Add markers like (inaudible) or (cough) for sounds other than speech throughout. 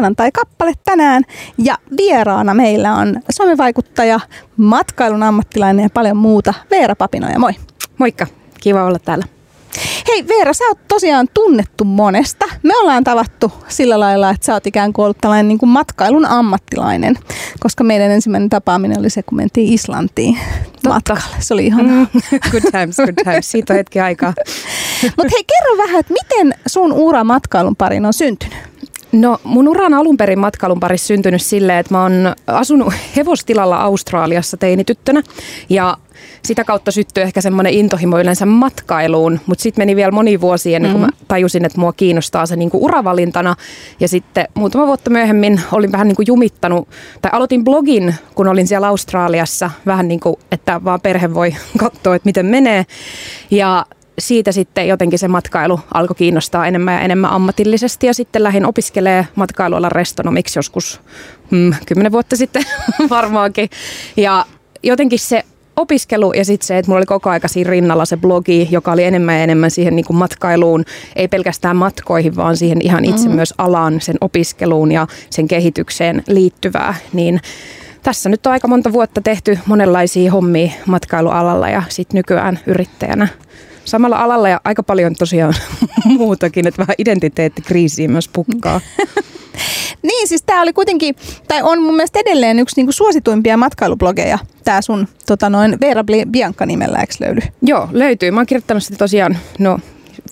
maanantai-kappale tänään ja vieraana meillä on somevaikuttaja, matkailun ammattilainen ja paljon muuta Veera Papinoja. Moi! Moikka, kiva olla täällä. Hei Veera, sä oot tosiaan tunnettu monesta. Me ollaan tavattu sillä lailla, että sä oot ikään kuin ollut tällainen niin kuin matkailun ammattilainen, koska meidän ensimmäinen tapaaminen oli se, kun mentiin Islantiin Totta. matkalle. Se oli ihan mm, good times, good times. Siitä on hetki aikaa. (laughs) Mutta hei, kerro vähän, että miten sun ura matkailun parin on syntynyt? No mun ura on alun perin matkailun parissa syntynyt silleen, että mä oon asunut hevostilalla Australiassa teinityttönä ja sitä kautta syttyi ehkä semmoinen intohimo yleensä matkailuun, mutta sitten meni vielä moni vuosi ennen kuin mm-hmm. mä tajusin, että mua kiinnostaa se niinku uravalintana. Ja sitten muutama vuotta myöhemmin olin vähän niinku jumittanut, tai aloitin blogin, kun olin siellä Australiassa, vähän niin kuin, että vaan perhe voi katsoa, että miten menee. Ja siitä sitten jotenkin se matkailu alkoi kiinnostaa enemmän ja enemmän ammatillisesti ja sitten lähdin opiskelemaan matkailualan restonomiksi joskus kymmenen vuotta sitten (laughs) varmaankin. Ja jotenkin se opiskelu ja sitten se, että mulla oli koko aika siinä rinnalla se blogi, joka oli enemmän ja enemmän siihen niin kuin matkailuun, ei pelkästään matkoihin, vaan siihen ihan itse mm. myös alaan, sen opiskeluun ja sen kehitykseen liittyvää, niin tässä nyt on aika monta vuotta tehty monenlaisia hommia matkailualalla ja sitten nykyään yrittäjänä samalla alalla ja aika paljon tosiaan (laughs) muutakin, että vähän identiteettikriisiä myös pukkaa. (laughs) niin, siis tämä oli kuitenkin, tai on mun mielestä edelleen yksi niinku suosituimpia matkailublogeja, tämä sun tota noin, Veera Bianca nimellä, eikö löydy? Joo, löytyy. Mä oon kirjoittanut sitä tosiaan, no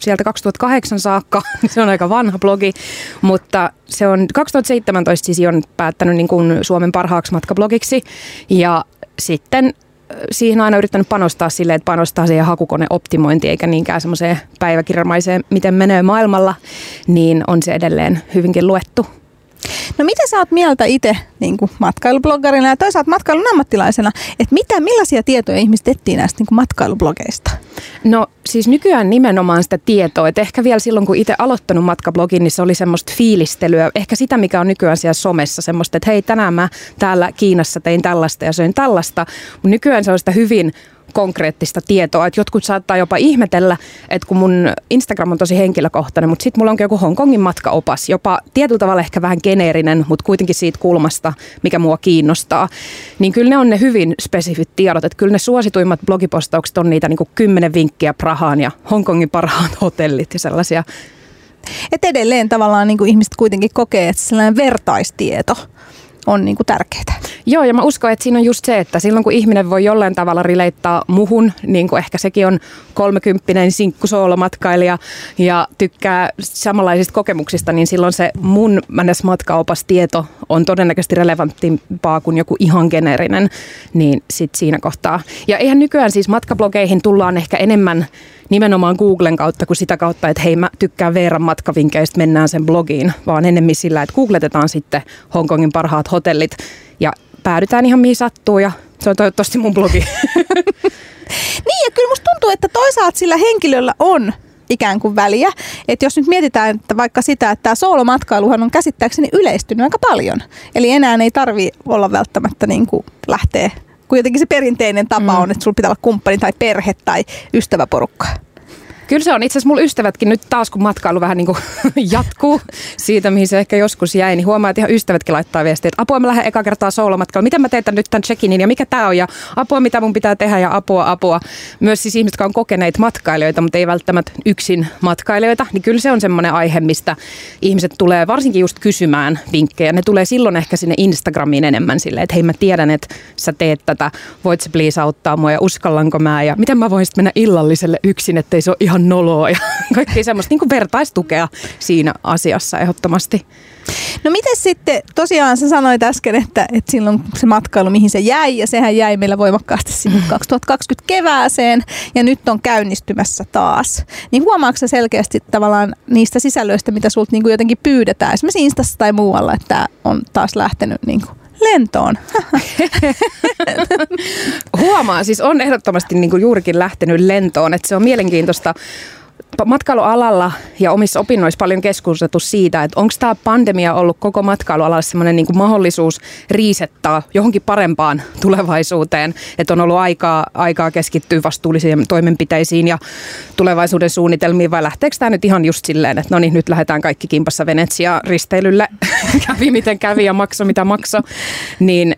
sieltä 2008 saakka. (laughs) Se on aika vanha blogi, mutta se on 2017 siis on päättänyt niin kuin Suomen parhaaksi matkablogiksi. Ja sitten siihen aina yrittänyt panostaa sille, että panostaa siihen hakukoneoptimointiin eikä niinkään semmoiseen päiväkirjamaiseen, miten menee maailmalla, niin on se edelleen hyvinkin luettu. No mitä sä oot mieltä itse niin matkailubloggarina ja toisaalta matkailun ammattilaisena, että mitä, millaisia tietoja ihmiset etsii näistä niin matkailubloggeista? No siis nykyään nimenomaan sitä tietoa, että ehkä vielä silloin kun itse aloittanut matkablogin, niin se oli semmoista fiilistelyä, ehkä sitä mikä on nykyään siellä somessa, semmoista, että hei tänään mä täällä Kiinassa tein tällaista ja söin tällaista, mutta nykyään se on sitä hyvin konkreettista tietoa. Että jotkut saattaa jopa ihmetellä, että kun mun Instagram on tosi henkilökohtainen, mutta sitten mulla onkin joku Hongkongin matkaopas, jopa tietyllä tavalla ehkä vähän geneerinen, mutta kuitenkin siitä kulmasta, mikä mua kiinnostaa. Niin kyllä ne on ne hyvin spesifit tiedot, että kyllä ne suosituimmat blogipostaukset on niitä niin kuin kymmenen vinkkiä Prahaan ja Hongkongin parhaat (laughs) hotellit ja sellaisia. Et edelleen tavallaan niin kuin ihmiset kuitenkin kokee, että sellainen vertaistieto on niin kuin tärkeää. Joo, ja mä uskon, että siinä on just se, että silloin kun ihminen voi jollain tavalla rileittaa muhun, niin kuin ehkä sekin on kolmekymppinen sinkkusoolomatkailija ja tykkää samanlaisista kokemuksista, niin silloin se mun männes matkaopastieto on todennäköisesti relevanttimpaa kuin joku ihan geneerinen, niin sit siinä kohtaa. Ja eihän nykyään siis matkablogeihin tullaan ehkä enemmän nimenomaan Googlen kautta kuin sitä kautta, että hei mä tykkään Veeran matkavinkkeistä, mennään sen blogiin, vaan enemmän sillä, että googletetaan sitten Hongkongin parhaat hotellit ja päädytään ihan mihin sattuu ja se on toivottavasti mun blogi. (laughs) niin ja kyllä musta tuntuu, että toisaalta sillä henkilöllä on ikään kuin väliä. Että jos nyt mietitään että vaikka sitä, että tämä soolomatkailuhan on käsittääkseni yleistynyt aika paljon. Eli enää ei tarvi olla välttämättä niin kuin lähteä kun jotenkin se perinteinen tapa mm. on, että sulla pitää olla kumppani tai perhe tai ystäväporukka. Kyllä se on. Itse asiassa mulla ystävätkin nyt taas, kun matkailu vähän niin kuin (laughs) jatkuu siitä, mihin se ehkä joskus jäi, niin huomaa, että ihan ystävätkin laittaa viestiä, että apua mä lähden eka kertaa soolomatkalle. Miten mä teetän nyt tämän check ja mikä tämä on ja apua mitä mun pitää tehdä ja apua, apua. Myös siis ihmiset, jotka on kokeneet matkailijoita, mutta ei välttämättä yksin matkailijoita, niin kyllä se on semmoinen aihe, mistä ihmiset tulee varsinkin just kysymään vinkkejä. Ne tulee silloin ehkä sinne Instagramiin enemmän silleen, että hei mä tiedän, että sä teet tätä, voit sä please auttaa mua ja uskallanko mä ja miten mä voisin mennä illalliselle yksin, ettei se ole ihan ihan noloa ja (laughs) kaikkea semmoista niin kuin vertaistukea siinä asiassa ehdottomasti. No miten sitten, tosiaan sä sanoit äsken, että, että silloin se matkailu, mihin se jäi, ja sehän jäi meillä voimakkaasti sinne 2020 kevääseen, ja nyt on käynnistymässä taas. Niin huomaatko selkeästi tavallaan niistä sisällöistä, mitä sulta niin kuin jotenkin pyydetään, esimerkiksi Instassa tai muualla, että tämä on taas lähtenyt niin kuin lentoon. (laughs) Huomaa, siis on ehdottomasti niin kuin juurikin lähtenyt lentoon, että se on mielenkiintoista matkailualalla ja omissa opinnoissa paljon keskusteltu siitä, että onko tämä pandemia ollut koko matkailualalla semmoinen niin mahdollisuus riisettaa johonkin parempaan tulevaisuuteen, että on ollut aikaa, aikaa keskittyä vastuullisiin toimenpiteisiin ja tulevaisuuden suunnitelmiin, vai lähteekö tämä nyt ihan just silleen, että no niin, nyt lähdetään kaikki kimpassa Venetsia risteilylle, (laughs) kävi miten kävi ja makso mitä makso, niin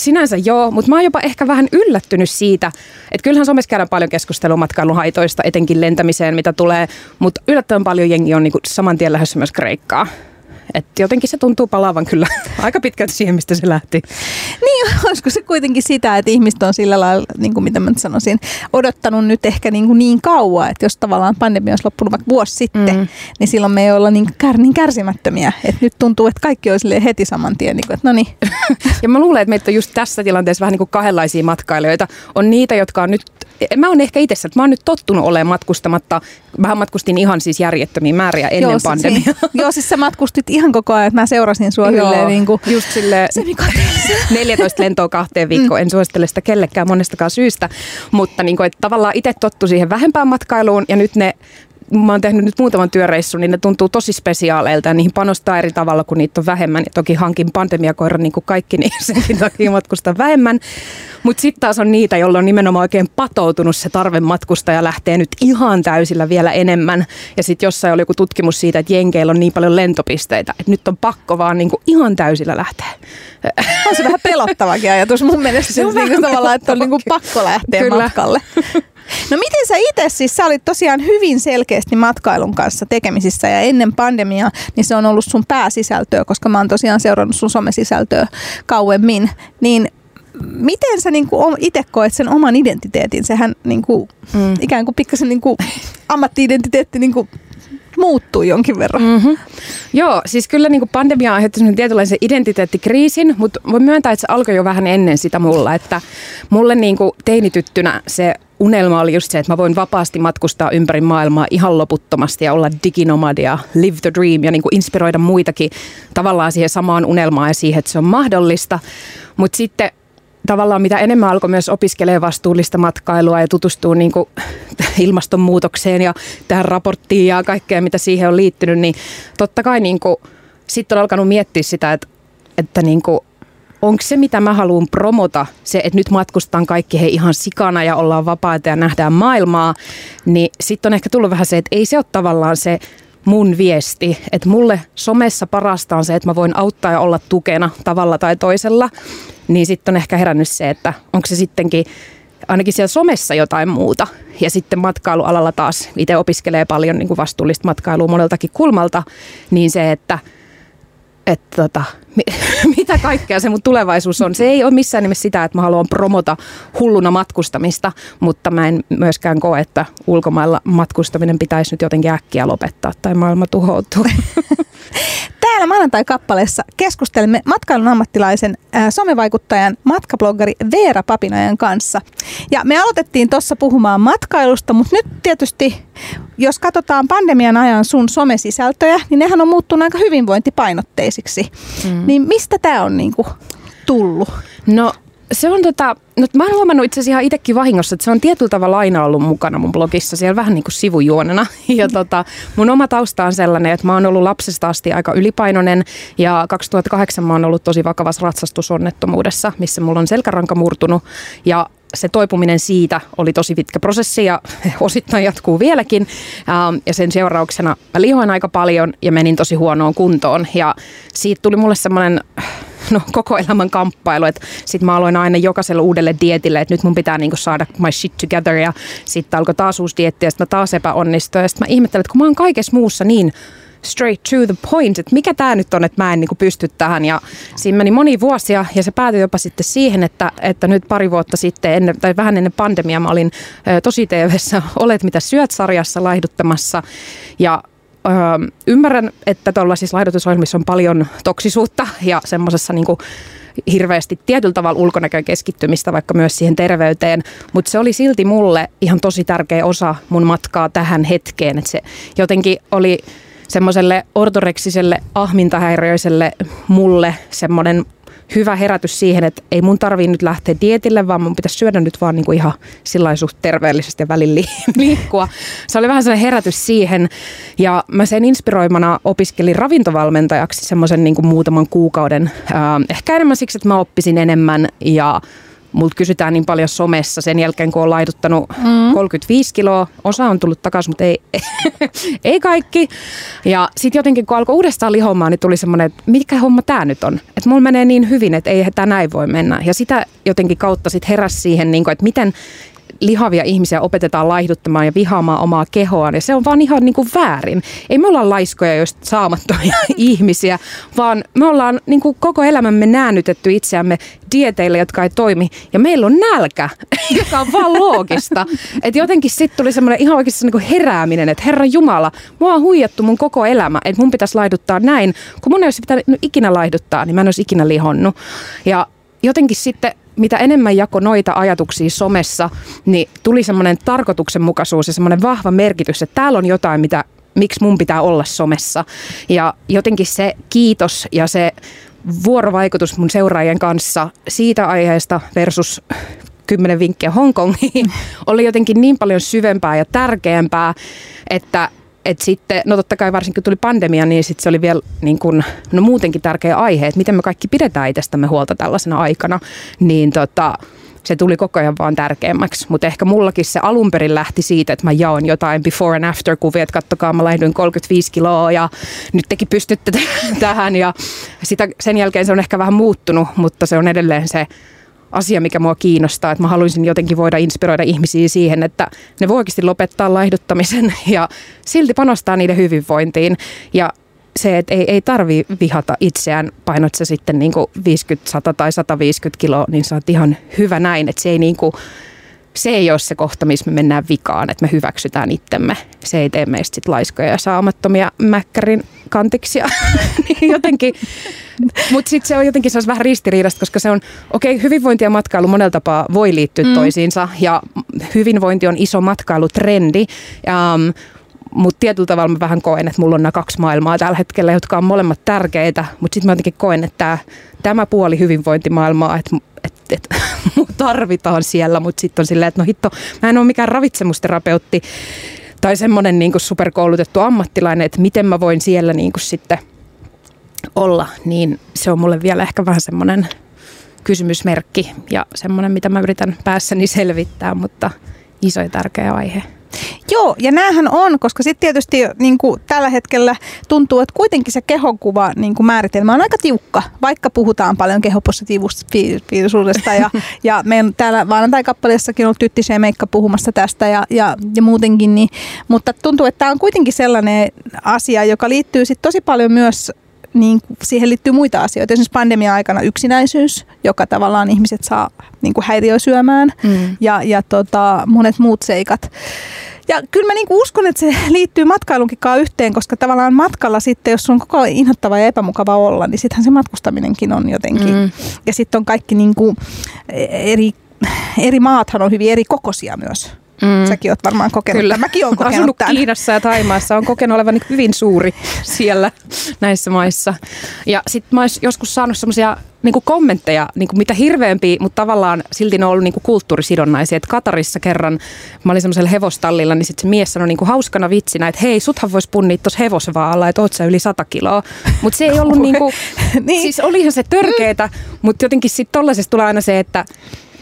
sinänsä joo, mutta mä oon jopa ehkä vähän yllättynyt siitä, että kyllähän somessa käydään paljon keskustelua matkailun haitoista, etenkin lentämiseen, mitä tulee, mutta yllättävän paljon jengi on niinku saman tien lähdössä myös Kreikkaa. Et jotenkin se tuntuu palaavan kyllä (laughs) aika pitkälti siihen, mistä se lähti. Niin, (laughs) olisiko se kuitenkin sitä, että ihmiset on sillä lailla, niin kuin mitä mä nyt sanoisin, odottanut nyt ehkä niin, kuin niin kauan, että jos tavallaan pandemia olisi loppunut vaikka vuosi sitten, mm. niin silloin me ei olla niin, kär, niin kärsimättömiä. Että nyt tuntuu, että kaikki olisi heti saman tien, niin kuin, että no niin. (laughs) ja mä luulen, että meitä on just tässä tilanteessa vähän niin kuin kahdenlaisia matkailijoita. On niitä, jotka on nyt mä oon ehkä itse, että mä oon nyt tottunut olemaan matkustamatta. Vähän matkustin ihan siis järjettömiä määriä ennen joo, pandemiaa. Siis, joo, siis sä matkustit ihan koko ajan, että mä seurasin sua joo, niin kuin just sille 14 (laughs) lentoa kahteen viikkoon. Mm. En suosittele sitä kellekään monestakaan syystä, mutta niin kuin, että tavallaan itse tottu siihen vähempään matkailuun ja nyt ne mä oon tehnyt nyt muutaman työreissun, niin ne tuntuu tosi spesiaaleilta ja niihin panostaa eri tavalla, kun niitä on vähemmän. Ja toki hankin pandemiakoiran niin kuin kaikki, niin (laughs) senkin takia matkustaa vähemmän. Mutta sitten taas on niitä, joilla on nimenomaan oikein patoutunut se tarve matkusta ja lähtee nyt ihan täysillä vielä enemmän. Ja sitten jossain oli joku tutkimus siitä, että Jenkeillä on niin paljon lentopisteitä, että nyt on pakko vaan niin kuin ihan täysillä lähteä. (laughs) On se vähän pelottavakin ajatus mun mielestä. Se on niin kuin tavallaan, että on niin kuin pakko lähteä Kyllä. matkalle. No miten sä itse siis, sä olit tosiaan hyvin selkeästi matkailun kanssa tekemisissä ja ennen pandemiaa, niin se on ollut sun pääsisältöä, koska mä oon tosiaan seurannut sun somesisältöä kauemmin. Niin miten sä niinku itse koet sen oman identiteetin? Sehän niinku, mm. ikään kuin pikkasen niinku ammatti-identiteetti niinku muuttuu jonkin verran. Mm-hmm. Joo, siis kyllä niin kuin pandemia aiheutti tietynlaisen identiteettikriisin, mutta voi myöntää, että se alkoi jo vähän ennen sitä mulla. Että mulle niin kuin teinityttynä se unelma oli just se, että mä voin vapaasti matkustaa ympäri maailmaa ihan loputtomasti ja olla diginomadia, live the dream ja niin kuin inspiroida muitakin tavallaan siihen samaan unelmaan ja siihen, että se on mahdollista. Mutta sitten tavallaan mitä enemmän alkoi myös opiskelee vastuullista matkailua ja tutustuu niin kuin (laughs) ilmastonmuutokseen ja tähän raporttiin ja kaikkea, mitä siihen on liittynyt, niin totta kai niin kuin, sitten on alkanut miettiä sitä, että, että niin kuin, onko se, mitä mä haluan promota, se, että nyt matkustaan kaikki he ihan sikana ja ollaan vapaita ja nähdään maailmaa, niin sitten on ehkä tullut vähän se, että ei se ole tavallaan se mun viesti, että mulle somessa parasta on se, että mä voin auttaa ja olla tukena tavalla tai toisella, niin sitten on ehkä herännyt se, että onko se sittenkin ainakin siellä somessa jotain muuta. Ja sitten matkailualalla taas itse opiskelee paljon niin kuin vastuullista matkailua moneltakin kulmalta, niin se, että, että tota, (laughs) mitä kaikkea se mun tulevaisuus on. Se ei ole missään nimessä sitä, että mä haluan promota hulluna matkustamista, mutta mä en myöskään koe, että ulkomailla matkustaminen pitäisi nyt jotenkin äkkiä lopettaa tai maailma tuhoutuu. (laughs) Täällä maanantai-kappaleessa keskustelemme matkailun ammattilaisen äh, somevaikuttajan matkabloggari Veera Papinajan kanssa. Ja me aloitettiin tuossa puhumaan matkailusta, mutta nyt tietysti jos katsotaan pandemian ajan sun somesisältöjä, niin nehän on muuttunut aika hyvinvointipainotteisiksi. Mm. Niin mistä tämä on niinku tullut? No se on tota, no mä oon huomannut itse asiassa ihan itsekin vahingossa, että se on tietyllä tavalla aina ollut mukana mun blogissa, siellä vähän niin kuin sivujuonena. (laughs) Ja tota, mun oma tausta on sellainen, että mä oon ollut lapsesta asti aika ylipainoinen ja 2008 mä oon ollut tosi vakavassa ratsastusonnettomuudessa, missä mulla on selkäranka murtunut ja se toipuminen siitä oli tosi pitkä prosessi ja (laughs) osittain jatkuu vieläkin. Ähm, ja sen seurauksena mä lihoin aika paljon ja menin tosi huonoon kuntoon. Ja siitä tuli mulle semmoinen (laughs) no, koko elämän kamppailu. Sitten mä aloin aina jokaiselle uudelle dietille, että nyt mun pitää niinku saada my shit together. Ja sitten alkoi taas uusi dietti ja sitten mä taas epäonnistuin. Ja sitten mä ihmettelin, että kun mä oon kaikessa muussa niin straight to the point, että mikä tämä nyt on, että mä en niin pysty tähän. Ja siinä meni moni vuosia ja se päätyi jopa sitten siihen, että, että nyt pari vuotta sitten, ennen, tai vähän ennen pandemiaa, mä olin tosi TVssä (laughs) Olet mitä syöt sarjassa laihduttamassa ja Öö, ymmärrän, että tuollaisissa laihdutusohjelmissa on paljon toksisuutta ja semmoisessa niin hirveästi tietyllä tavalla ulkonäköön keskittymistä vaikka myös siihen terveyteen, mutta se oli silti mulle ihan tosi tärkeä osa mun matkaa tähän hetkeen, että se jotenkin oli semmoiselle ortoreksiselle ahmintahäiriöiselle mulle semmoinen hyvä herätys siihen, että ei mun tarvii nyt lähteä dietille, vaan mun pitäisi syödä nyt vaan niin kuin ihan sillä suht terveellisesti ja välillä liikkua. Se oli vähän sellainen herätys siihen ja mä sen inspiroimana opiskelin ravintovalmentajaksi semmoisen niin muutaman kuukauden. Ehkä enemmän siksi, että mä oppisin enemmän ja Multa kysytään niin paljon somessa sen jälkeen, kun on laiduttanut mm. 35 kiloa. Osa on tullut takaisin, mutta ei, (laughs) ei kaikki. Ja sitten jotenkin, kun alkoi uudestaan lihomaan, niin tuli semmoinen, että mikä homma tämä nyt on. Että mulla menee niin hyvin, että ei tämä näin voi mennä. Ja sitä jotenkin kautta sitten heräsi siihen, niin kuin, että miten lihavia ihmisiä opetetaan laihduttamaan ja vihaamaan omaa kehoaan. Ja se on vaan ihan niin kuin väärin. Ei me olla laiskoja, joista saamattomia (laughs) ihmisiä, vaan me ollaan niin kuin koko elämämme näännytetty itseämme dieteille, jotka ei toimi. Ja meillä on nälkä, (laughs) joka on vaan loogista. Että jotenkin sitten tuli semmoinen ihan oikeasti niin kuin herääminen, että Herra Jumala, mua on huijattu mun koko elämä, että mun pitäisi laiduttaa näin. Kun mun ei olisi pitänyt ikinä laihduttaa, niin mä en olisi ikinä lihonnut. Ja jotenkin sitten mitä enemmän jako noita ajatuksia somessa, niin tuli semmoinen tarkoituksenmukaisuus ja semmoinen vahva merkitys, että täällä on jotain, mitä, miksi mun pitää olla somessa. Ja jotenkin se kiitos ja se vuorovaikutus mun seuraajien kanssa siitä aiheesta versus kymmenen vinkkiä Hongkongiin (laughs) oli jotenkin niin paljon syvempää ja tärkeämpää, että et sitten, no totta kai varsinkin kun tuli pandemia, niin sitten se oli vielä niin kun, no muutenkin tärkeä aihe, että miten me kaikki pidetään itsestämme huolta tällaisena aikana, niin tota, se tuli koko ajan vaan tärkeämmäksi. Mutta ehkä mullakin se alun perin lähti siitä, että mä jaoin jotain before and after kuvia, että kattokaa mä lähdyin 35 kiloa ja nyt tekin pystytte (laughs) tähän ja sitä, sen jälkeen se on ehkä vähän muuttunut, mutta se on edelleen se asia, mikä mua kiinnostaa. Että mä haluaisin jotenkin voida inspiroida ihmisiä siihen, että ne voi oikeasti lopettaa laihduttamisen (laughs) ja silti panostaa niiden hyvinvointiin. Ja se, että ei, ei tarvi vihata itseään, painot se sitten niin kuin 50, 100 tai 150 kiloa, niin sä oot ihan hyvä näin. Että se ei niin kuin, se ei ole se kohta, missä me mennään vikaan, että me hyväksytään itsemme. Se ei tee meistä sit laiskoja ja saamattomia mäkkärin kantiksia. (laughs) niin jotenkin, mutta sitten se on jotenkin se on vähän ristiriidasta, koska se on, okei, okay, hyvinvointi ja matkailu monella tapaa voi liittyä mm. toisiinsa ja hyvinvointi on iso matkailutrendi. Um, mutta tietyllä tavalla mä vähän koen, että mulla on nämä kaksi maailmaa tällä hetkellä, jotka on molemmat tärkeitä, mutta sitten mä jotenkin koen, että tämä, puoli hyvinvointimaailmaa, että et, et, (laughs) tarvitaan siellä, mutta sitten on silleen, että no hitto, mä en ole mikään ravitsemusterapeutti tai semmoinen niin superkoulutettu ammattilainen, että miten mä voin siellä niin kuin sitten olla, niin se on mulle vielä ehkä vähän semmoinen kysymysmerkki ja semmoinen, mitä mä yritän päässäni selvittää, mutta iso ja tärkeä aihe. Joo, ja näähän on, koska sitten tietysti niin kuin tällä hetkellä tuntuu, että kuitenkin se kehokuva niin kuin määritelmä on aika tiukka, vaikka puhutaan paljon kehopositiivisuudesta. Ja, (laughs) ja meidän täällä Vaanantai-kappaleessakin on ollut Tytti Meikka puhumassa tästä ja, ja, ja muutenkin. Niin, mutta tuntuu, että tämä on kuitenkin sellainen asia, joka liittyy sit tosi paljon myös niin siihen liittyy muita asioita. Esimerkiksi pandemia-aikana yksinäisyys, joka tavallaan ihmiset saa niin kuin häiriösyömään mm. ja, ja tota, monet muut seikat. Ja kyllä mä niinku uskon, että se liittyy matkailunkin yhteen, koska tavallaan matkalla sitten, jos on koko ajan inhottava ja epämukava olla, niin sittenhän se matkustaminenkin on jotenkin. Mm. Ja sitten on kaikki niinku eri, eri maathan on hyvin eri kokoisia myös. Mm. Säkin oot varmaan kokenut Kyllä. Mäkin olen kokenut Asunut tämän. Kiinassa ja Taimaassa. on kokenut olevan hyvin suuri (laughs) siellä näissä maissa. Ja sitten mä joskus saanut semmoisia niin kommentteja, niin kuin mitä hirveämpiä, mutta tavallaan silti ne on ollut niin kuin kulttuurisidonnaisia. Et Katarissa kerran, mä olin semmoisella hevostallilla, niin sitten se mies sanoi niin kuin hauskana vitsinä, että hei, suthan voisi punnia tuossa hevosen vaan alla, että oot sä yli 100 kiloa. Mutta se ei (laughs) ollut niin kuin, (laughs) niin. siis olihan se törkeetä, mutta jotenkin sitten tollaisesta tulee aina se, että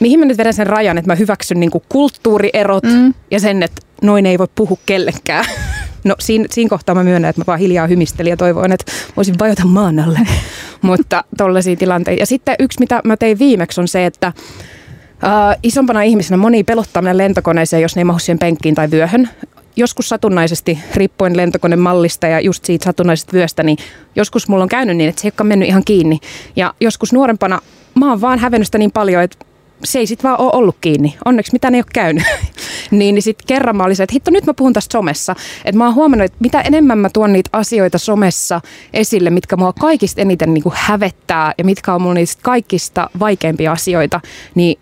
mihin mä nyt vedän sen rajan, että mä hyväksyn niin kulttuurierot mm. ja sen, että noin ei voi puhua kellekään. (laughs) No siinä, siinä kohtaa mä myönnän, että mä vaan hiljaa hymistelin ja toivoin, että voisin vajota maan alle. (laughs) Mutta tollaisia tilanteita. Ja sitten yksi, mitä mä tein viimeksi on se, että Uh, isompana ihmisenä moni pelottaa mennä lentokoneeseen, jos ne ei mahu siihen penkkiin tai vyöhön. Joskus satunnaisesti, riippuen lentokonemallista ja just siitä satunnaisesta vyöstä, niin joskus mulla on käynyt niin, että se ei ole mennyt ihan kiinni. Ja joskus nuorempana mä oon vaan hävennyt sitä niin paljon, että se ei sitten vaan ole ollut kiinni. Onneksi mitään ei ole käynyt. (laughs) niin, niin sitten kerran mä olin se, että hitto nyt mä puhun tästä somessa. Että mä oon huomannut, että mitä enemmän mä tuon niitä asioita somessa esille, mitkä mua kaikista eniten niin kuin hävettää ja mitkä on mulla niistä kaikista vaikeimpia asioita, niin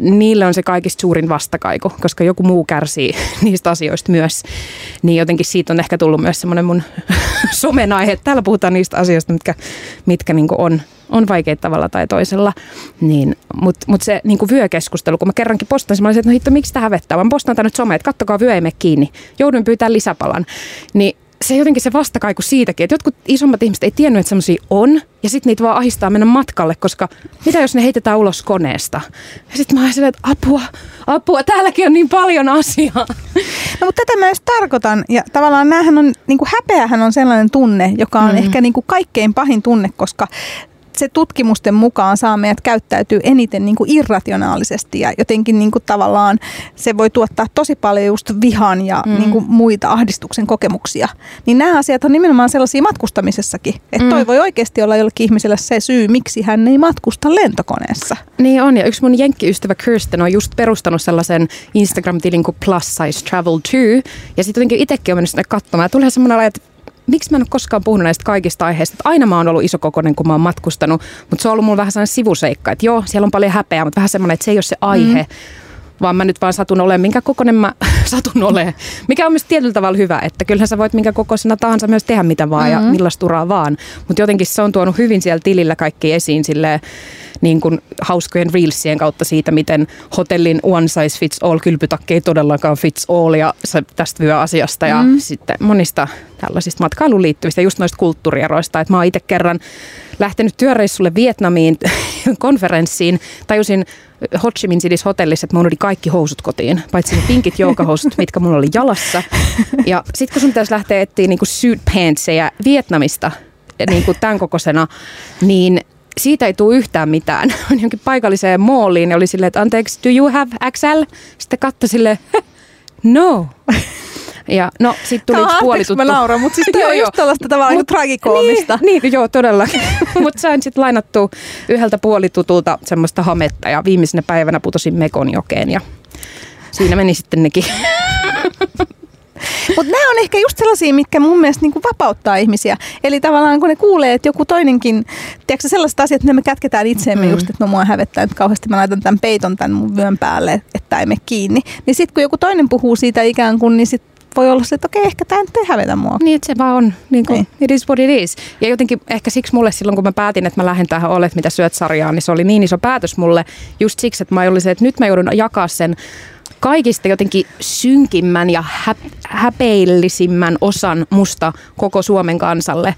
niille on se kaikista suurin vastakaiku, koska joku muu kärsii (laughs) niistä asioista myös. Niin jotenkin siitä on ehkä tullut myös semmoinen mun (laughs) somen aihe. Täällä puhutaan niistä asioista, mitkä, mitkä niin on, on vaikeita tavalla tai toisella. Niin, Mutta mut se niin vyökeskustelu, kun mä kerrankin postasin, mä olisin, että no hitto, miksi tämä hävettää? Mä postaan tänne someen, että kattokaa vyö ei mene kiinni. Joudun pyytämään lisäpalan. Niin se jotenkin se vastakaiku siitäkin, että jotkut isommat ihmiset ei tiennyt, että semmoisia on, ja sitten niitä vaan ahistaa mennä matkalle, koska mitä jos ne heitetään ulos koneesta? Ja sitten mä ajattelen, että apua, apua, täälläkin on niin paljon asiaa. No mutta tätä mä myös tarkoitan, ja tavallaan näähän on, niin kuin häpeähän on sellainen tunne, joka on mm. ehkä niin kuin kaikkein pahin tunne, koska se tutkimusten mukaan saa meidät käyttäytyy eniten niin kuin irrationaalisesti ja jotenkin niin kuin tavallaan se voi tuottaa tosi paljon just vihan ja mm. niin kuin muita ahdistuksen kokemuksia. Niin nämä asiat on nimenomaan sellaisia matkustamisessakin. Että mm. toi voi oikeasti olla jollekin ihmiselle se syy, miksi hän ei matkusta lentokoneessa. Niin on ja yksi mun jenkkiystävä Kirsten on just perustanut sellaisen Instagram-tilin kuin Plus Size Travel 2 ja sitten jotenkin itsekin on mennyt sinne katsomaan ja tulee semmoinen että miksi mä en ole koskaan puhunut näistä kaikista aiheista. Että aina mä oon ollut isokokoinen, kun mä oon matkustanut, mutta se on ollut mulla vähän sellainen sivuseikka, että joo, siellä on paljon häpeää, mutta vähän semmoinen, että se ei ole se aihe. Mm vaan mä nyt vaan satun olemaan, minkä kokoinen mä (laughs) satun olemaan. Mikä on myös tietyllä tavalla hyvä, että kyllähän sä voit minkä kokoisena tahansa myös tehdä mitä vaan mm-hmm. ja millaista uraa vaan. Mutta jotenkin se on tuonut hyvin siellä tilillä kaikki esiin silleen, niin kuin hauskojen reelsien kautta siitä, miten hotellin one size fits all kylpytakki ei todellakaan fits all ja se tästä vyöasiasta ja mm. sitten monista tällaisista matkailuun liittyvistä, just noista kulttuurieroista. Että mä oon itse kerran lähtenyt työreissulle Vietnamiin (laughs) konferenssiin, tajusin Ho Chi Minh City's hotellissa, että oli kaikki housut kotiin, paitsi ne pinkit joukahousut, (laughs) mitkä mulla oli jalassa. Ja sitten kun sun pitäisi lähteä etsiä niin suit pantseja Vietnamista, niin kuin tämän kokoisena, niin siitä ei tule yhtään mitään. (laughs) Jonkin paikalliseen mooliin ja oli silleen, että anteeksi, do you have XL? Sitten katso silleen, no. (laughs) Ja no, sitten tuli yksi puolituttu. mä nauran, mutta siis (laughs) tämä on just tällaista tavallaan Mut, tragikoomista. Niin, niin joo, todellakin. mutta sain sitten lainattua yhdeltä puolitutulta semmoista hametta ja viimeisenä päivänä putosin Mekon jokeen ja siinä meni sitten nekin. Mutta nämä on ehkä just sellaisia, mitkä mun mielestä niinku vapauttaa ihmisiä. Eli tavallaan kun ne kuulee, että joku toinenkin, tiedätkö sellaiset asiat, että me kätketään itseemme mm. just, että no mua hävettää nyt kauheasti, mä laitan tämän peiton tämän mun vyön päälle, että ei mene kiinni. Niin sitten kun joku toinen puhuu siitä ikään kuin, niin sitten voi olla se, että okei, ehkä tämä nyt ei hävetä mua. Niin, että se vaan on, niin kuin, niin. it is what it is. Ja jotenkin ehkä siksi mulle silloin, kun mä päätin, että mä lähden tähän Olet, mitä syöt sarjaan, niin se oli niin iso päätös mulle just siksi, että mä olin se, että nyt mä joudun jakaa sen kaikista jotenkin synkimmän ja häpeillisimmän osan musta koko Suomen kansalle.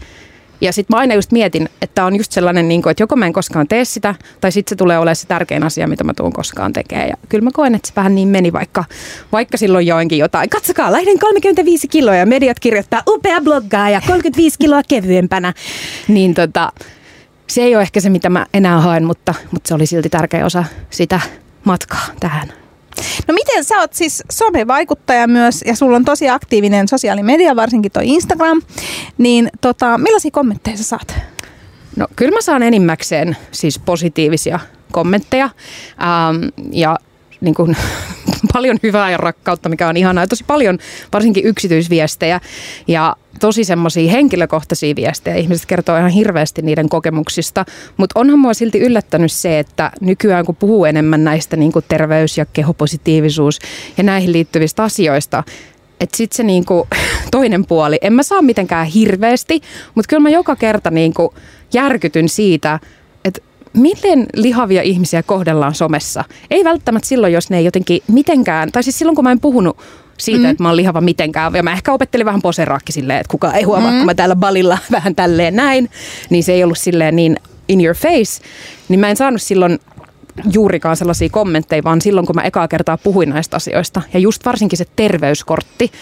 Ja sitten mä aina just mietin, että on just sellainen, niin kuin, että joko mä en koskaan tee sitä, tai sitten se tulee olemaan se tärkein asia, mitä mä tuun koskaan tekemään. Ja kyllä mä koen, että se vähän niin meni, vaikka, vaikka silloin joinkin jotain. Katsokaa, lähden 35 kiloa ja mediat kirjoittaa upea bloggaa ja 35 kiloa kevyempänä. Niin tota, se ei ole ehkä se, mitä mä enää haen, mutta, mutta se oli silti tärkeä osa sitä matkaa tähän. No miten sä oot siis somevaikuttaja myös ja sulla on tosi aktiivinen sosiaalimedia, varsinkin toi Instagram, niin tota, millaisia kommentteja sä saat? No kyllä mä saan enimmäkseen siis positiivisia kommentteja ähm, ja niin kuin, (laughs) paljon hyvää ja rakkautta, mikä on ihanaa. Ja tosi paljon varsinkin yksityisviestejä ja tosi semmoisia henkilökohtaisia viestejä. Ihmiset kertoo ihan hirveästi niiden kokemuksista, mutta onhan mua silti yllättänyt se, että nykyään kun puhuu enemmän näistä niin kuin terveys- ja kehopositiivisuus ja näihin liittyvistä asioista, että sitten se niinku, (laughs) toinen puoli, en mä saa mitenkään hirveästi, mutta kyllä mä joka kerta niinku järkytyn siitä, miten lihavia ihmisiä kohdellaan somessa. Ei välttämättä silloin, jos ne ei jotenkin mitenkään, tai siis silloin kun mä en puhunut siitä, mm. että mä oon lihava mitenkään. Ja mä ehkä opettelin vähän poseraakki silleen, että kukaan ei huomaa, mm. kun mä täällä balilla (laughs) vähän tälleen näin. Niin se ei ollut silleen niin in your face. Niin mä en saanut silloin juurikaan sellaisia kommentteja, vaan silloin kun mä ekaa kertaa puhuin näistä asioista. Ja just varsinkin se terveyskortti,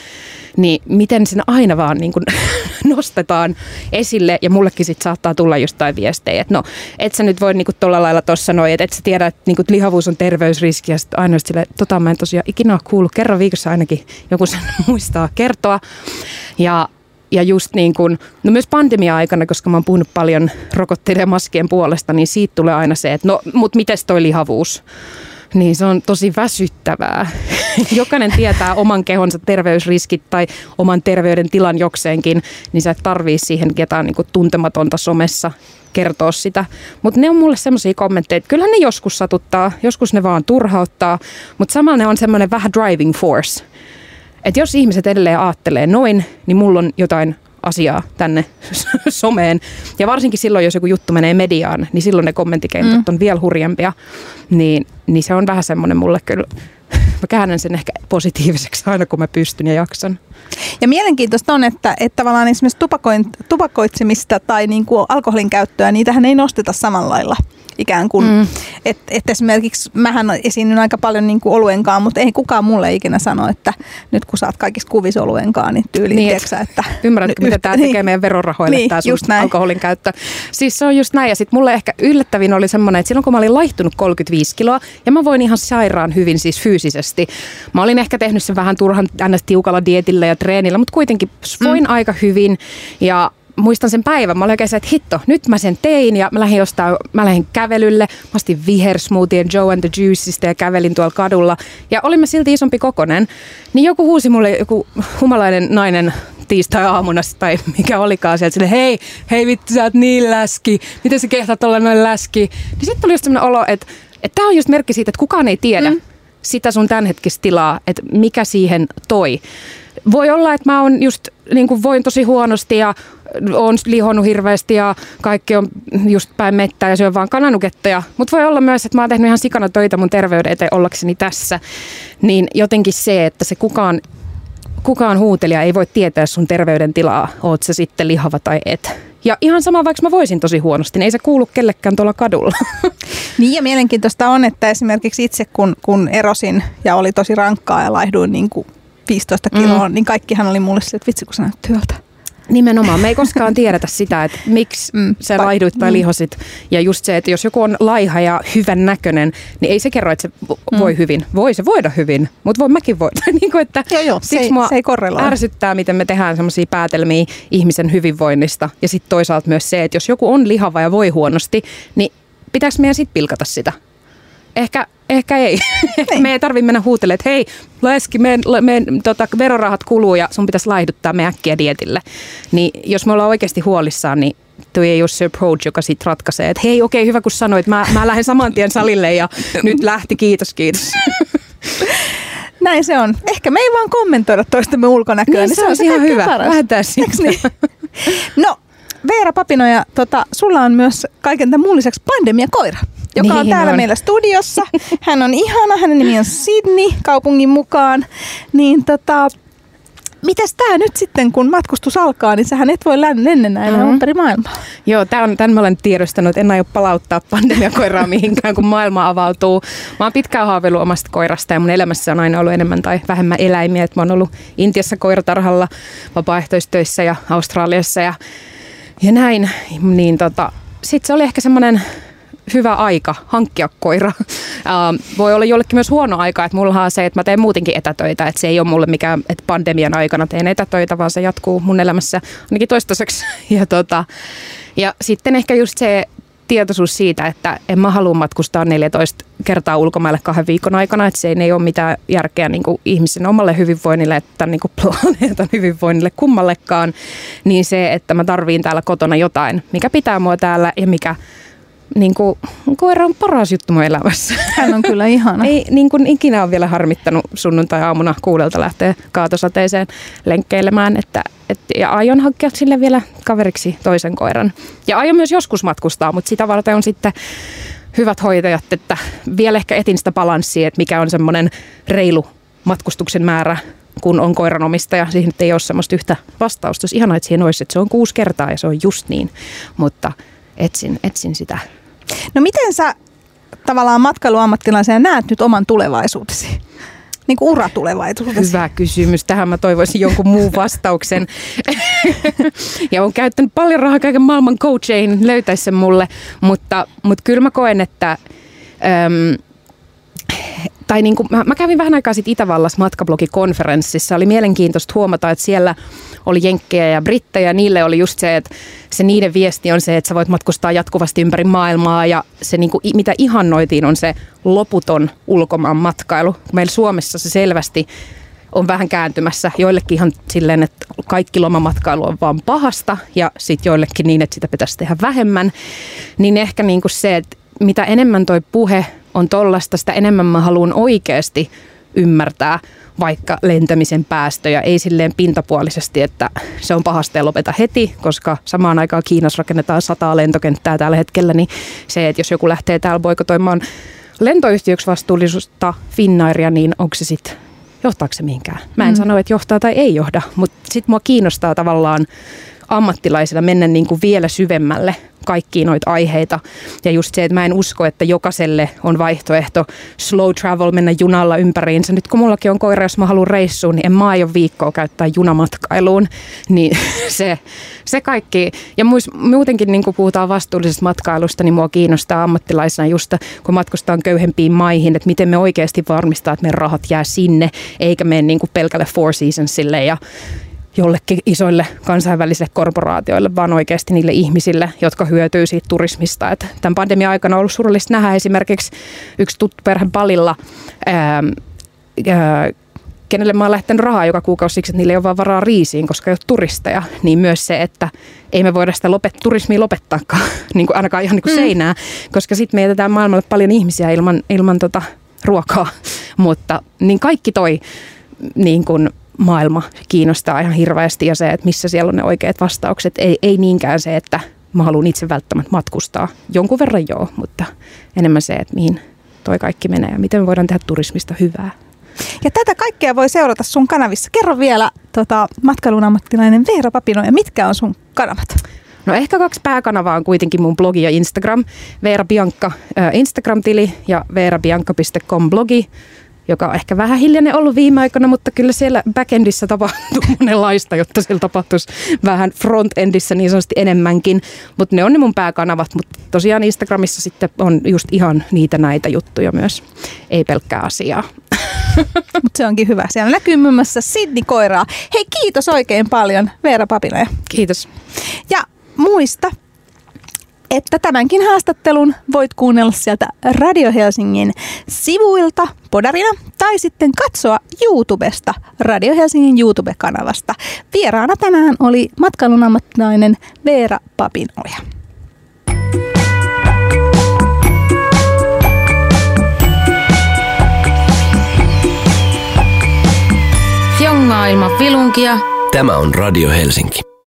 niin miten sen aina vaan niin kuin (laughs) (laughs) nostetaan esille ja mullekin sit saattaa tulla jostain viestejä, että no et sä nyt voi niin kuin tuolla lailla tuossa sanoa, että et sä tiedä, että niin kuin lihavuus on terveysriski ja sitten aina sille, tota mä en tosiaan ikinä ole kuullut, kerran viikossa ainakin joku sen (laughs) muistaa kertoa ja ja just niin kuin, no myös pandemia-aikana, koska mä oon puhunut paljon rokotteiden ja maskien puolesta, niin siitä tulee aina se, että no, mut mites toi lihavuus? Niin se on tosi väsyttävää. (laughs) jokainen tietää oman kehonsa terveysriskit tai oman terveyden tilan jokseenkin, niin sä et tarvii siihen ketään niin tuntematonta somessa kertoa sitä. Mutta ne on mulle semmoisia kommentteja, että kyllähän ne joskus satuttaa, joskus ne vaan turhauttaa, mutta samalla ne on semmoinen vähän driving force. Että jos ihmiset edelleen ajattelee noin, niin mulla on jotain asiaa tänne (laughs) someen. Ja varsinkin silloin, jos joku juttu menee mediaan, niin silloin ne kommenttikentät mm. on vielä hurjempia. Niin, niin se on vähän semmoinen mulle kyllä, mä käännän sen ehkä positiiviseksi aina, kun mä pystyn ja jaksan. Ja mielenkiintoista on, että, että tavallaan esimerkiksi tupakoin, tupakoitsemista tai niin kuin alkoholin käyttöä, niitähän ei nosteta samalla lailla ikään kuin. Mm. Että et esimerkiksi mähän esiinnyn aika paljon niin kuin oluenkaan, mutta ei kukaan mulle ikinä sano, että nyt kun saat kaikissa kuvissa oluenkaan, niin tyyli, niin, tiiäksä, että... (laughs) Ymmärrätkö, mitä tämä tekee niin, meidän verorahoille, niin, tämä sun alkoholin käyttö. Siis se on just näin. Ja sitten mulle ehkä yllättävin oli semmoinen, että silloin kun mä olin laihtunut 35 kiloa, ja mä voin ihan sairaan hyvin siis fyysisesti. Mä olin ehkä tehnyt sen vähän turhan ns. tiukalla dietillä ja treenillä, mutta kuitenkin voin mm. aika hyvin. Ja muistan sen päivän. Mä olin oikein se, että hitto, nyt mä sen tein ja mä lähdin jostain, mä lähdin kävelylle. Mä ostin vihersmoothien Joe and the Juicesta ja kävelin tuolla kadulla. Ja olimme silti isompi kokonen. Niin joku huusi mulle, joku humalainen nainen tiistai-aamuna tai mikä olikaan sieltä, sille, hei, hei vittu, sä oot niin läski, miten sä kehtaat olla noin läski. Niin sitten tuli just sellainen olo, että, että tämä on just merkki siitä, että kukaan ei tiedä mm. sitä sun tämänhetkistä tilaa, että mikä siihen toi. Voi olla, että mä oon just, niin kuin voin tosi huonosti ja on lihonnut hirveästi ja kaikki on just päin mettää ja syö vaan kananuketteja. Mutta voi olla myös, että mä oon tehnyt ihan sikana töitä mun terveyden eteen ollakseni tässä. Niin jotenkin se, että se kukaan, kukaan huutelija ei voi tietää sun terveydentilaa, oot se sitten lihava tai et. Ja ihan sama, vaikka mä voisin tosi huonosti, niin ei se kuulu kellekään tuolla kadulla. (laughs) Niin ja mielenkiintoista on, että esimerkiksi itse kun, kun erosin ja oli tosi rankkaa ja laihduin niin kuin 15 kiloa, mm. niin kaikkihan oli mulle sille, että vitsi kun sä näyt työltä. Nimenomaan. Me ei koskaan tiedetä sitä, että miksi mm, sä laihduit tai mm. lihosit. Ja just se, että jos joku on laiha ja hyvän näköinen, niin ei se kerro, että se mm. voi mm. hyvin. Voi se voida hyvin, mutta voi mäkin voida. (laughs) niin kuin, että joo, joo, se, ei, se ei korreloi. ärsyttää, miten me tehdään sellaisia päätelmiä ihmisen hyvinvoinnista. Ja sitten toisaalta myös se, että jos joku on lihava ja voi huonosti, niin pitääkö meidän sitten pilkata sitä? Ehkä, ehkä ei. (laughs) Niin. me ei tarvitse mennä huutelemaan, että hei, Leski, meidän, meidän tota, verorahat kuluu ja sun pitäisi laihduttaa me äkkiä dietille. Niin jos me ollaan oikeasti huolissaan, niin tuo ei ole se approach, joka sitten ratkaisee, että hei okei, okay, hyvä kun sanoit, mä, mä lähden saman tien salille ja (laughs) nyt lähti, kiitos, kiitos. (laughs) Näin se on. Ehkä me ei vaan kommentoida toistemme ulkonäköä. Niin, niin se, on ihan hyvä. Lähdetään niin? No, Veera Papinoja, tota, sulla on myös kaiken tämän muun lisäksi pandemiakoira joka niin on täällä on. meillä studiossa. Hän on ihana, hänen nimi on Sydney kaupungin mukaan. Niin tota, Mites tämä nyt sitten, kun matkustus alkaa, niin sähän et voi lennennäillä mm-hmm. ympäri maailmaa. Joo, tämän, tämän mä olen tiedostanut. En aio palauttaa pandemiakoiraa (laughs) mihinkään, kun maailma avautuu. Mä oon pitkään haaveillut omasta koirasta ja mun elämässä on aina ollut enemmän tai vähemmän eläimiä. Et mä oon ollut Intiassa koiratarhalla, vapaaehtoistöissä ja Australiassa ja, ja näin. Niin tota, sitten se oli ehkä semmoinen hyvä aika hankkia koira. Uh, (laughs) voi olla jollekin myös huono aika, että mulla on se, että mä teen muutenkin etätöitä, että se ei ole mulle mikään, että pandemian aikana teen etätöitä, vaan se jatkuu mun elämässä ainakin toistaiseksi. (laughs) Ja, tota, ja sitten ehkä just se tietoisuus siitä, että en mä halua matkustaa 14 kertaa ulkomaille kahden viikon aikana, että se ei ole mitään järkeä niin kuin ihmisen omalle hyvinvoinnille että niin kuin (laughs) planeetan hyvinvoinnille kummallekaan, niin se, että mä tarviin täällä kotona jotain, mikä pitää mua täällä ja mikä niin kuin, koira on paras juttu mun elämässä. Hän on kyllä ihana. Ei niin kuin ikinä ole vielä harmittanut sunnuntai-aamuna kuudelta lähteä kaatosateeseen lenkkeilemään. Että, et, ja aion hankkia sille vielä kaveriksi toisen koiran. Ja aion myös joskus matkustaa, mutta sitä varten on sitten hyvät hoitajat, että vielä ehkä etin sitä balanssia, että mikä on semmoinen reilu matkustuksen määrä, kun on koiranomistaja. Siihen ei ole semmoista yhtä vastausta. Olisi ihanaa, että siihen olisi, että se on kuusi kertaa ja se on just niin. Mutta etsin, etsin sitä. No miten sä tavallaan matkailuammattilaisena näet nyt oman tulevaisuutesi? Niin kuin uratulevaisuudessa. Hyvä kysymys. Tähän mä toivoisin jonkun muun vastauksen. (laughs) ja on käyttänyt paljon rahaa kaiken maailman coacheihin, löytäisi sen mulle. Mutta, mutta kyllä mä koen, että äm, tai niin kuin, mä, mä kävin vähän aikaa sitten Itävallassa matkablogikonferenssissa. Oli mielenkiintoista huomata, että siellä oli jenkkejä ja brittejä. Niille oli just se, että se niiden viesti on se, että sä voit matkustaa jatkuvasti ympäri maailmaa. Ja se, niin kuin, mitä ihannoitiin, on se loputon ulkomaan matkailu. Meillä Suomessa se selvästi on vähän kääntymässä joillekin ihan silleen, että kaikki lomamatkailu on vaan pahasta ja sitten joillekin niin, että sitä pitäisi tehdä vähemmän. Niin ehkä niin kuin se, että mitä enemmän toi puhe on tollasta, sitä enemmän mä haluan oikeasti ymmärtää vaikka lentämisen päästöjä, ei silleen pintapuolisesti, että se on pahasta ja lopeta heti, koska samaan aikaan Kiinassa rakennetaan sataa lentokenttää tällä hetkellä, niin se, että jos joku lähtee täällä boikotoimaan lentoyhtiöksi vastuullisuutta Finnairia, niin onko se sitten, johtaako se mihinkään? Mä en mm. sano, että johtaa tai ei johda, mutta sitten mua kiinnostaa tavallaan ammattilaisilla mennä niin kuin vielä syvemmälle kaikkiin noita aiheita. Ja just se, että mä en usko, että jokaiselle on vaihtoehto slow travel, mennä junalla ympäriinsä. Nyt kun mullakin on koira, jos mä haluan reissuun, niin en mä aio viikkoa käyttää junamatkailuun. (laughs) Niin se, se kaikki. Ja muutenkin niin kun puhutaan vastuullisesta matkailusta, niin mua kiinnostaa ammattilaisena just, kun matkustaan köyhempiin maihin, että miten me oikeasti varmistaa, että meidän rahat jää sinne, eikä mene niin kuin pelkälle Four Seasonsille ja jollekin isoille kansainvälisille korporaatioille, vaan oikeasti niille ihmisille, jotka hyötyy siitä turismista. Et tämän pandemian aikana on ollut surullista nähdä esimerkiksi yksi tuttu perhe Palilla, ää, ää, kenelle mä oon lähtenyt rahaa joka kuukausi siksi, että niillä ei ole vaan varaa riisiin, koska ei ole turisteja, niin myös se, että ei me voida sitä lopet, turismia lopettaakaan, (laughs) niin kuin ainakaan ihan niin kuin mm. seinää, koska sitten me jätetään maailmalle paljon ihmisiä ilman, ilman tota ruokaa, (laughs) mutta niin kaikki toi niin kuin maailma kiinnostaa ihan hirveästi ja se, että missä siellä on ne oikeat vastaukset. Ei, ei niinkään se, että mä haluan itse välttämättä matkustaa. Jonkun verran joo, mutta enemmän se, että mihin toi kaikki menee ja miten me voidaan tehdä turismista hyvää. Ja tätä kaikkea voi seurata sun kanavissa. Kerro vielä tota, matkailun ammattilainen Veera Papino ja mitkä on sun kanavat? No ehkä kaksi pääkanavaa on kuitenkin mun blogi ja Instagram. Veera Bianca Instagram-tili ja veerabianca.com blogi joka on ehkä vähän hiljainen ollut viime aikoina, mutta kyllä siellä backendissä tapahtuu (laughs) monenlaista, jotta siellä tapahtuisi vähän frontendissä niin sanotusti enemmänkin. Mutta ne on ne mun pääkanavat, mutta tosiaan Instagramissa sitten on just ihan niitä näitä juttuja myös, ei pelkkää asiaa. (laughs) Mutta se onkin hyvä. Siellä näkyy muun muassa Sidney Koiraa. Hei kiitos oikein paljon Veera Papinoja. Kiitos. Ja muista että tämänkin haastattelun voit kuunnella sieltä Radio Helsingin sivuilta podarina tai sitten katsoa YouTubesta Radio Helsingin YouTube-kanavasta. Vieraana tänään oli matkailun ammattilainen Veera Papinoja. Jongaa ilman filunkia. Tämä on Radio Helsinki.